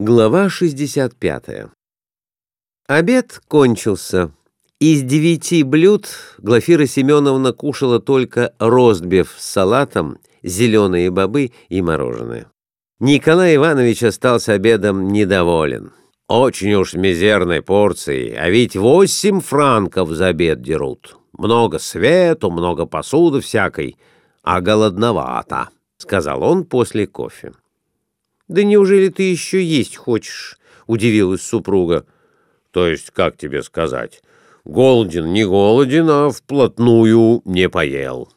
Глава 65 Обед кончился. Из девяти блюд Глафира Семеновна кушала только ростбиф с салатом, зеленые бобы и мороженое. Николай Иванович остался обедом недоволен. Очень уж мизерной порции, а ведь восемь франков за обед дерут. Много свету, много посуды всякой, а голодновато, — сказал он после кофе. «Да неужели ты еще есть хочешь?» — удивилась супруга. «То есть, как тебе сказать, голоден не голоден, а вплотную не поел.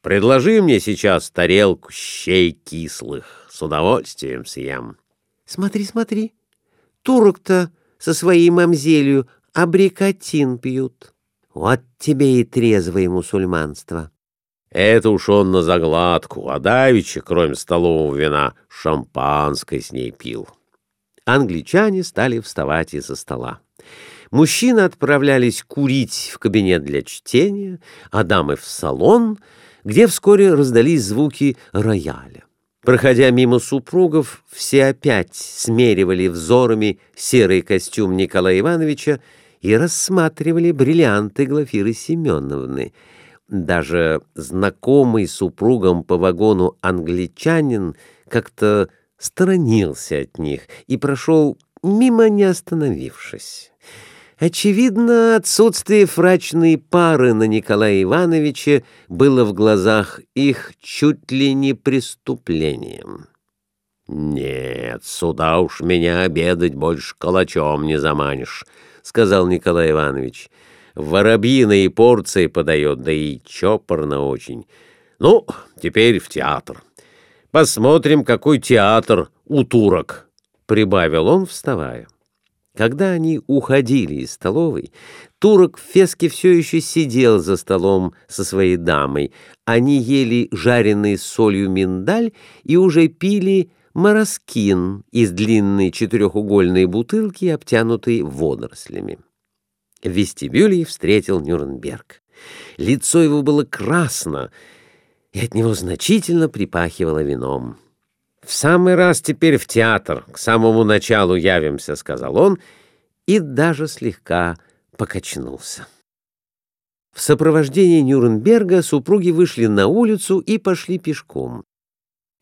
Предложи мне сейчас тарелку щей кислых, с удовольствием съем». «Смотри, смотри, турок-то со своей мамзелью абрикотин пьют. Вот тебе и трезвое мусульманство». Это уж он на загладку, а давеча, кроме столового вина, шампанское с ней пил. Англичане стали вставать из-за стола. Мужчины отправлялись курить в кабинет для чтения, а дамы в салон, где вскоре раздались звуки рояля. Проходя мимо супругов, все опять смеривали взорами серый костюм Николая Ивановича и рассматривали бриллианты Глафиры Семеновны — даже знакомый супругам по вагону англичанин как-то сторонился от них и прошел мимо не остановившись. Очевидно, отсутствие фрачной пары на Николая Ивановича было в глазах их чуть ли не преступлением. «Нет, сюда уж меня обедать больше калачом не заманишь», — сказал Николай Иванович воробьиные порции подает, да и чопорно очень. Ну, теперь в театр. Посмотрим, какой театр у турок, — прибавил он, вставая. Когда они уходили из столовой, турок в феске все еще сидел за столом со своей дамой. Они ели жареный с солью миндаль и уже пили мороскин из длинной четырехугольной бутылки, обтянутой водорослями. В вестибюле встретил Нюрнберг. Лицо его было красно, и от него значительно припахивало вином. «В самый раз теперь в театр, к самому началу явимся», — сказал он, и даже слегка покачнулся. В сопровождении Нюрнберга супруги вышли на улицу и пошли пешком.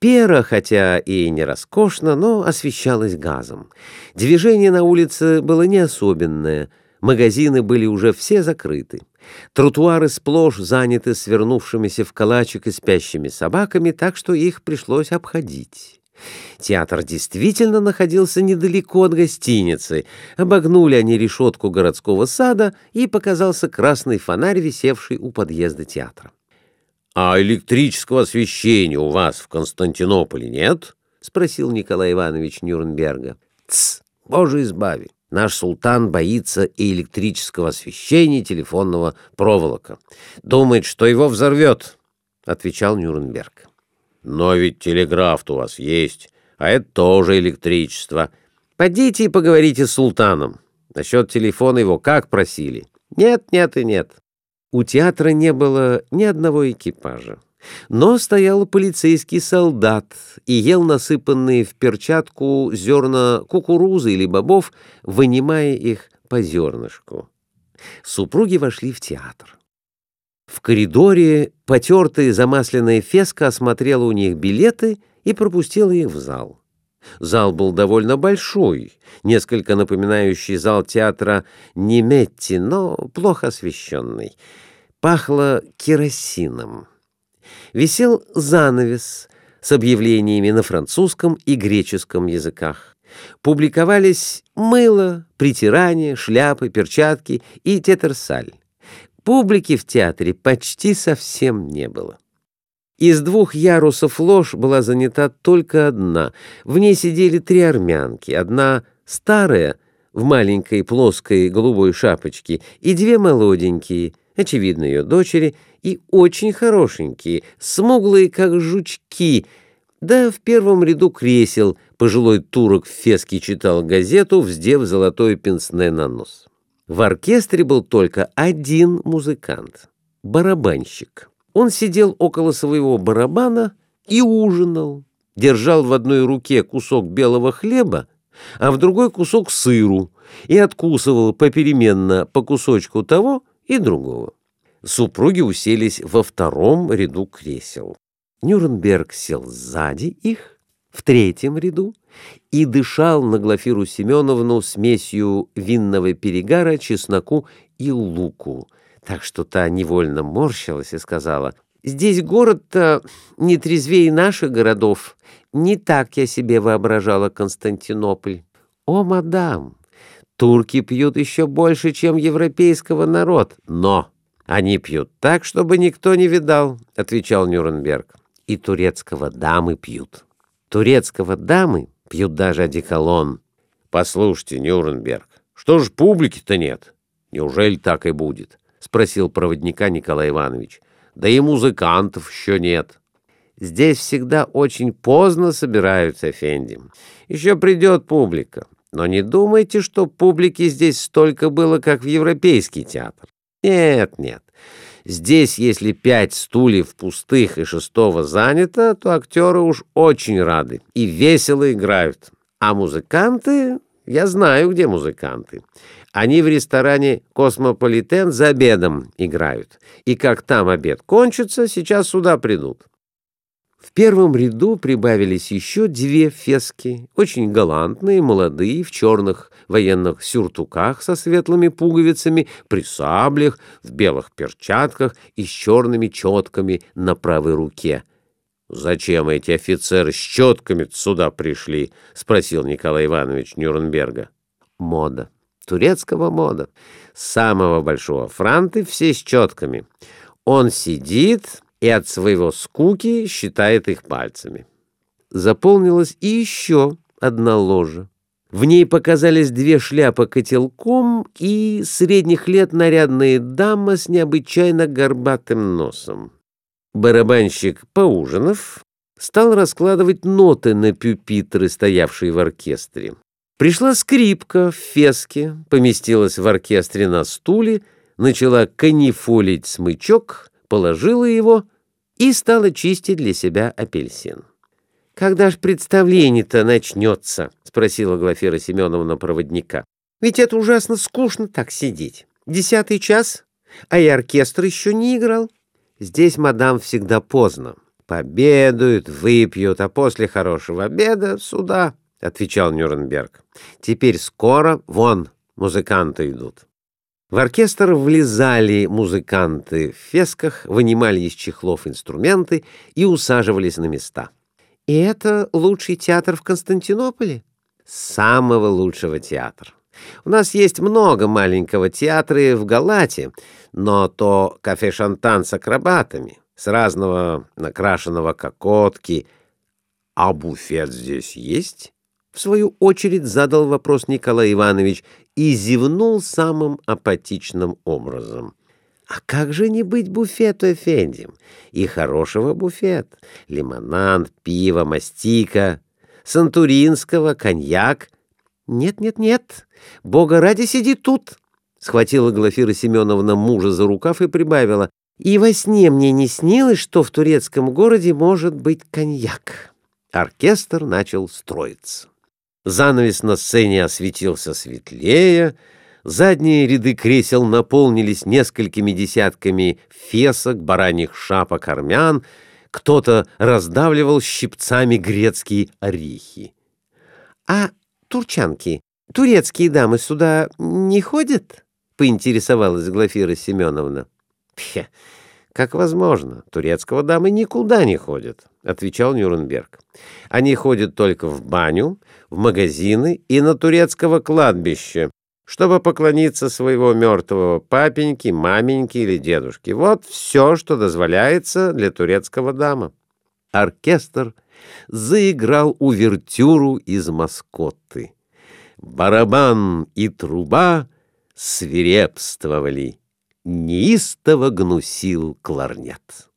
Пера, хотя и не роскошно, но освещалась газом. Движение на улице было не особенное — Магазины были уже все закрыты. Тротуары сплошь заняты свернувшимися в калачик и спящими собаками, так что их пришлось обходить. Театр действительно находился недалеко от гостиницы. Обогнули они решетку городского сада, и показался красный фонарь, висевший у подъезда театра. — А электрического освещения у вас в Константинополе нет? — спросил Николай Иванович Нюрнберга. — Тсс, боже избави! Наш султан боится и электрического освещения, и телефонного проволока. Думает, что его взорвет, — отвечал Нюрнберг. Но ведь телеграф у вас есть, а это тоже электричество. Пойдите и поговорите с султаном. Насчет телефона его как просили? Нет, нет и нет. У театра не было ни одного экипажа. Но стоял полицейский солдат и ел насыпанные в перчатку зерна кукурузы или бобов, вынимая их по зернышку. Супруги вошли в театр. В коридоре потертая замасленная феска осмотрела у них билеты и пропустила их в зал. Зал был довольно большой, несколько напоминающий зал театра Неметти, но плохо освещенный. Пахло керосином висел занавес с объявлениями на французском и греческом языках. Публиковались мыло, притирание, шляпы, перчатки и тетерсаль. Публики в театре почти совсем не было. Из двух ярусов ложь была занята только одна. В ней сидели три армянки. Одна старая, в маленькой плоской голубой шапочке, и две молоденькие, очевидно, ее дочери, и очень хорошенькие, смуглые, как жучки. Да в первом ряду кресел пожилой турок в феске читал газету, вздев золотой пенсне на нос. В оркестре был только один музыкант — барабанщик. Он сидел около своего барабана и ужинал, держал в одной руке кусок белого хлеба, а в другой кусок сыру и откусывал попеременно по кусочку того и другого. Супруги уселись во втором ряду кресел. Нюрнберг сел сзади их, в третьем ряду, и дышал на Глафиру Семеновну смесью винного перегара, чесноку и луку, так что та невольно морщилась и сказала, «Здесь город-то не трезвее наших городов. Не так я себе воображала Константинополь. О, мадам, турки пьют еще больше, чем европейского народ, но они пьют так, чтобы никто не видал», — отвечал Нюрнберг. «И турецкого дамы пьют. Турецкого дамы пьют даже одеколон». «Послушайте, Нюрнберг, что ж публики-то нет? Неужели так и будет?» — спросил проводника Николай Иванович. «Да и музыкантов еще нет». «Здесь всегда очень поздно собираются, Фенди. Еще придет публика. Но не думайте, что публики здесь столько было, как в Европейский театр. Нет, нет. Здесь, если пять стульев пустых и шестого занято, то актеры уж очень рады и весело играют. А музыканты... Я знаю, где музыканты. Они в ресторане «Космополитен» за обедом играют. И как там обед кончится, сейчас сюда придут. В первом ряду прибавились еще две фески, очень галантные, молодые, в черных военных сюртуках со светлыми пуговицами, при саблях, в белых перчатках и с черными четками на правой руке. «Зачем эти офицеры с четками сюда пришли?» — спросил Николай Иванович Нюрнберга. «Мода», турецкого мода. Самого большого франты все с четками. Он сидит и от своего скуки считает их пальцами. Заполнилась и еще одна ложа. В ней показались две шляпы котелком и средних лет нарядная дама с необычайно горбатым носом. Барабанщик, поужинав, стал раскладывать ноты на пюпитры, стоявшие в оркестре. Пришла скрипка в феске, поместилась в оркестре на стуле, начала канифолить смычок, положила его и стала чистить для себя апельсин. «Когда ж представление-то начнется?» — спросила Глафира Семеновна проводника. «Ведь это ужасно скучно так сидеть. Десятый час, а и оркестр еще не играл. Здесь, мадам, всегда поздно. Победуют, выпьют, а после хорошего обеда — сюда». — отвечал Нюрнберг. «Теперь скоро вон музыканты идут». В оркестр влезали музыканты в фесках, вынимали из чехлов инструменты и усаживались на места. «И это лучший театр в Константинополе?» «Самого лучшего театра. У нас есть много маленького театра в Галате, но то кафе-шантан с акробатами, с разного накрашенного кокотки. А буфет здесь есть?» В свою очередь задал вопрос Николай Иванович и зевнул самым апатичным образом. «А как же не быть буфету, Эфендим? И хорошего буфет. Лимонад, пиво, мастика, сантуринского, коньяк. Нет-нет-нет, бога ради сиди тут!» Схватила Глафира Семеновна мужа за рукав и прибавила. «И во сне мне не снилось, что в турецком городе может быть коньяк». Оркестр начал строиться. Занавес на сцене осветился светлее, задние ряды кресел наполнились несколькими десятками фесок, бараньих шапок армян, кто-то раздавливал щипцами грецкие орехи. — А турчанки, турецкие дамы сюда не ходят? — поинтересовалась Глафира Семеновна. — Как возможно, турецкого дамы никуда не ходят. — отвечал Нюрнберг. «Они ходят только в баню, в магазины и на турецкого кладбища, чтобы поклониться своего мертвого папеньке, маменьке или дедушке. Вот все, что дозволяется для турецкого дама». Оркестр заиграл увертюру из маскотты. Барабан и труба свирепствовали. Неистово гнусил кларнет.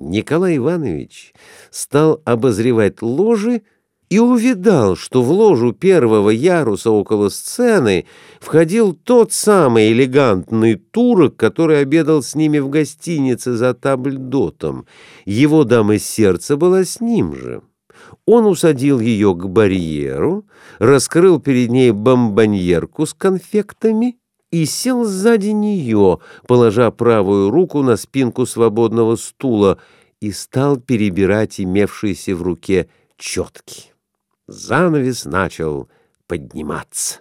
Николай Иванович стал обозревать ложи и увидал, что в ложу первого яруса около сцены входил тот самый элегантный турок, который обедал с ними в гостинице за табльдотом. Его дама сердца была с ним же. Он усадил ее к барьеру, раскрыл перед ней бомбоньерку с конфектами и сел сзади нее, положа правую руку на спинку свободного стула, и стал перебирать имевшиеся в руке четки. Занавес начал подниматься.